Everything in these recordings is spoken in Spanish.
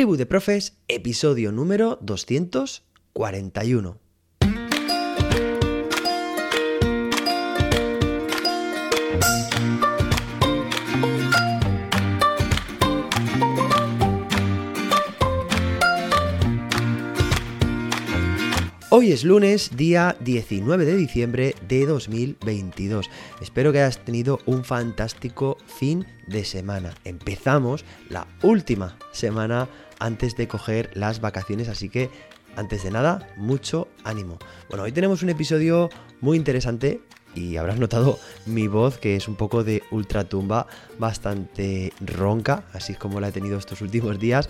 Tribu de Profes, episodio número 241. Hoy es lunes, día 19 de diciembre de 2022. Espero que hayas tenido un fantástico fin de semana. Empezamos la última semana antes de coger las vacaciones, así que antes de nada, mucho ánimo. Bueno, hoy tenemos un episodio muy interesante y habrás notado mi voz que es un poco de ultratumba, bastante ronca, así es como la he tenido estos últimos días.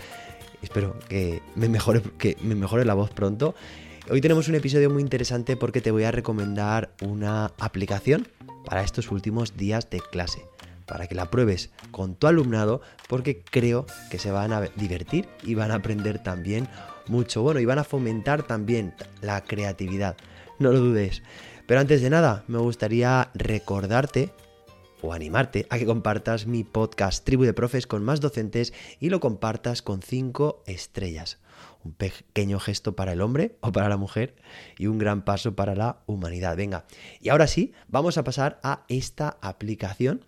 Espero que que me mejore la voz pronto. Hoy tenemos un episodio muy interesante porque te voy a recomendar una aplicación para estos últimos días de clase, para que la pruebes con tu alumnado porque creo que se van a divertir y van a aprender también mucho, bueno, y van a fomentar también la creatividad, no lo dudes. Pero antes de nada, me gustaría recordarte o animarte a que compartas mi podcast Tribu de Profes con más docentes y lo compartas con 5 estrellas un pequeño gesto para el hombre o para la mujer y un gran paso para la humanidad. Venga, y ahora sí, vamos a pasar a esta aplicación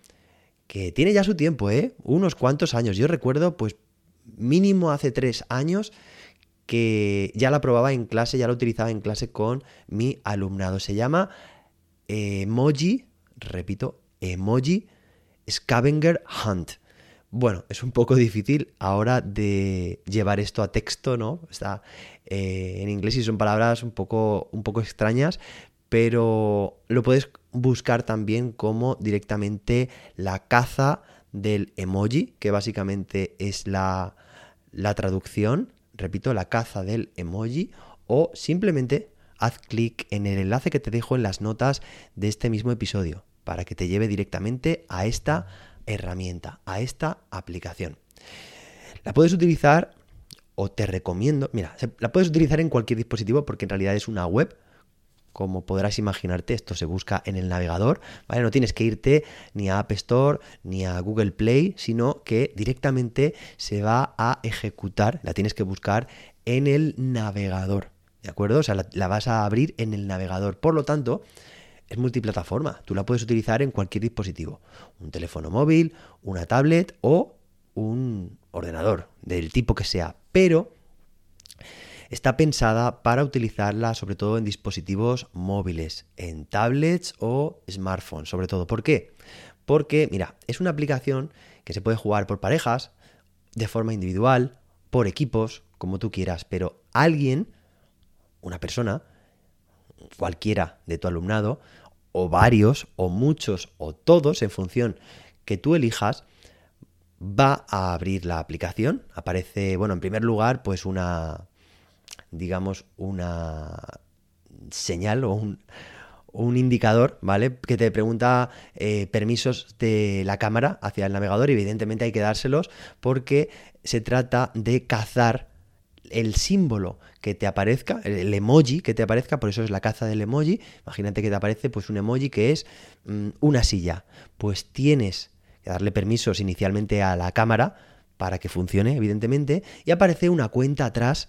que tiene ya su tiempo, ¿eh? Unos cuantos años. Yo recuerdo, pues mínimo hace tres años que ya la probaba en clase, ya la utilizaba en clase con mi alumnado. Se llama Emoji, repito, Emoji Scavenger Hunt. Bueno, es un poco difícil ahora de llevar esto a texto, ¿no? Está eh, en inglés y son palabras un poco, un poco extrañas, pero lo puedes buscar también como directamente la caza del emoji, que básicamente es la, la traducción, repito, la caza del emoji, o simplemente haz clic en el enlace que te dejo en las notas de este mismo episodio, para que te lleve directamente a esta herramienta, a esta aplicación. La puedes utilizar o te recomiendo, mira, la puedes utilizar en cualquier dispositivo porque en realidad es una web. Como podrás imaginarte, esto se busca en el navegador, ¿vale? No tienes que irte ni a App Store ni a Google Play, sino que directamente se va a ejecutar, la tienes que buscar en el navegador, ¿de acuerdo? O sea, la, la vas a abrir en el navegador. Por lo tanto, es multiplataforma. Tú la puedes utilizar en cualquier dispositivo. Un teléfono móvil, una tablet o un ordenador, del tipo que sea. Pero está pensada para utilizarla sobre todo en dispositivos móviles, en tablets o smartphones, sobre todo. ¿Por qué? Porque, mira, es una aplicación que se puede jugar por parejas, de forma individual, por equipos, como tú quieras, pero alguien, una persona, cualquiera de tu alumnado, o varios, o muchos, o todos, en función que tú elijas, va a abrir la aplicación. Aparece, bueno, en primer lugar, pues una, digamos, una señal o un, indicador, ¿vale? Que te pregunta eh, permisos de la cámara hacia el navegador evidentemente hay que dárselos porque se trata de cazar el símbolo que te aparezca, el emoji que te aparezca, por eso es la caza del emoji. Imagínate que te aparece pues un emoji que es mm, una silla. Pues tienes que darle permisos inicialmente a la cámara para que funcione, evidentemente, y aparece una cuenta atrás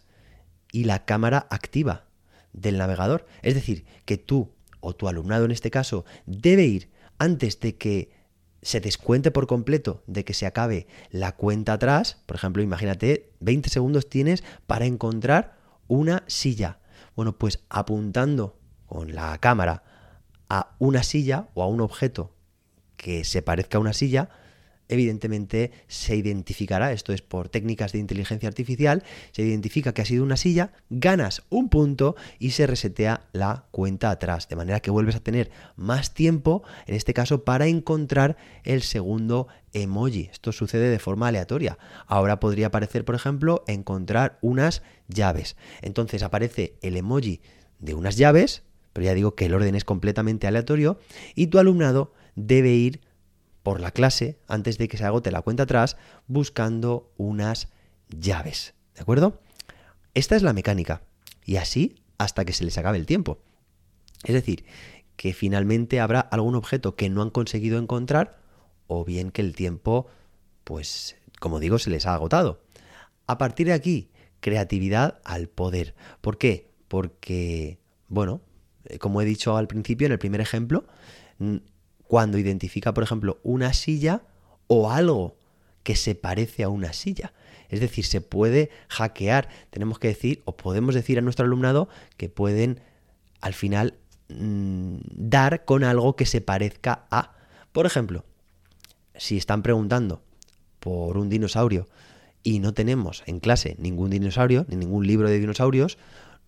y la cámara activa del navegador. Es decir, que tú o tu alumnado en este caso debe ir antes de que se descuente por completo de que se acabe la cuenta atrás, por ejemplo, imagínate, 20 segundos tienes para encontrar una silla. Bueno, pues apuntando con la cámara a una silla o a un objeto que se parezca a una silla, evidentemente se identificará, esto es por técnicas de inteligencia artificial, se identifica que ha sido una silla, ganas un punto y se resetea la cuenta atrás, de manera que vuelves a tener más tiempo, en este caso, para encontrar el segundo emoji. Esto sucede de forma aleatoria. Ahora podría aparecer, por ejemplo, encontrar unas llaves. Entonces aparece el emoji de unas llaves, pero ya digo que el orden es completamente aleatorio, y tu alumnado debe ir por la clase antes de que se agote la cuenta atrás buscando unas llaves. ¿De acuerdo? Esta es la mecánica. Y así hasta que se les acabe el tiempo. Es decir, que finalmente habrá algún objeto que no han conseguido encontrar o bien que el tiempo, pues, como digo, se les ha agotado. A partir de aquí, creatividad al poder. ¿Por qué? Porque, bueno, eh, como he dicho al principio en el primer ejemplo, cuando identifica, por ejemplo, una silla o algo que se parece a una silla. Es decir, se puede hackear. Tenemos que decir, o podemos decir a nuestro alumnado que pueden al final mm, dar con algo que se parezca a. Por ejemplo, si están preguntando por un dinosaurio y no tenemos en clase ningún dinosaurio, ni ningún libro de dinosaurios,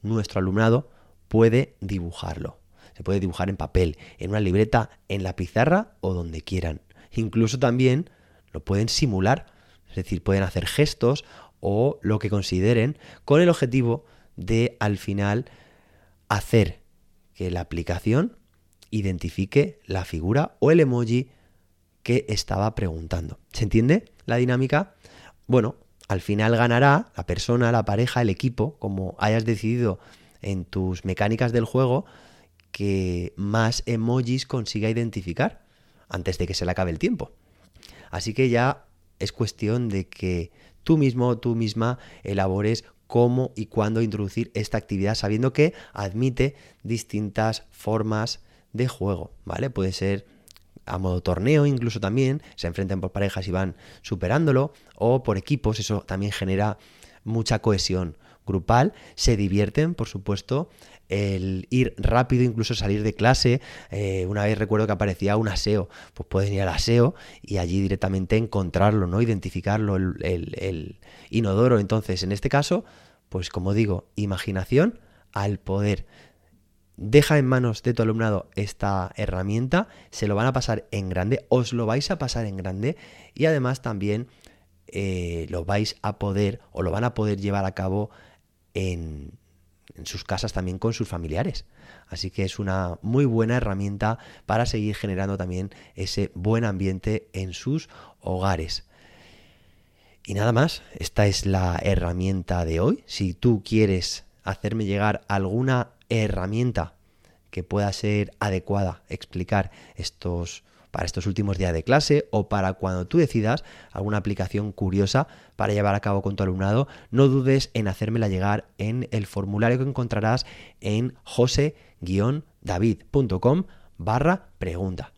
nuestro alumnado puede dibujarlo. Se puede dibujar en papel, en una libreta, en la pizarra o donde quieran. Incluso también lo pueden simular, es decir, pueden hacer gestos o lo que consideren con el objetivo de al final hacer que la aplicación identifique la figura o el emoji que estaba preguntando. ¿Se entiende la dinámica? Bueno, al final ganará la persona, la pareja, el equipo, como hayas decidido en tus mecánicas del juego, que más emojis consiga identificar antes de que se le acabe el tiempo. Así que ya es cuestión de que tú mismo o tú misma elabores cómo y cuándo introducir esta actividad, sabiendo que admite distintas formas de juego, ¿vale? Puede ser a modo torneo incluso también, se enfrentan por parejas y van superándolo, o por equipos, eso también genera mucha cohesión grupal, se divierten, por supuesto, el ir rápido, incluso salir de clase. Eh, una vez recuerdo que aparecía un aseo, pues pueden ir al aseo y allí directamente encontrarlo, ¿no? Identificarlo, el, el inodoro. Entonces, en este caso, pues como digo, imaginación al poder. Deja en manos de tu alumnado esta herramienta, se lo van a pasar en grande, os lo vais a pasar en grande y además también eh, lo vais a poder o lo van a poder llevar a cabo en, sus casas también con sus familiares. Así que es una muy buena herramienta para seguir generando también ese buen ambiente en sus hogares. Y nada más, esta es la herramienta de hoy. Si tú quieres hacerme llegar alguna herramienta que pueda ser adecuada explicar estos para estos últimos días de clase o para cuando tú decidas alguna aplicación curiosa para llevar a cabo con tu alumnado, no dudes en hacérmela llegar en el formulario que encontrarás en jose-david.com barra pregunta.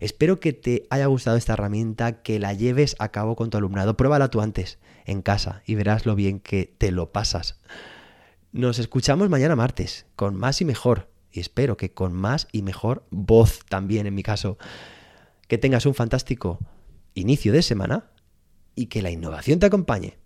Espero que te haya gustado esta herramienta, que la lleves a cabo con tu alumnado. Pruébala tú antes en casa y verás lo bien que te lo pasas. Nos escuchamos mañana martes con más y mejor. Y espero que con más y mejor voz también en mi caso. Que tengas un fantástico inicio de semana y que la innovación te acompañe.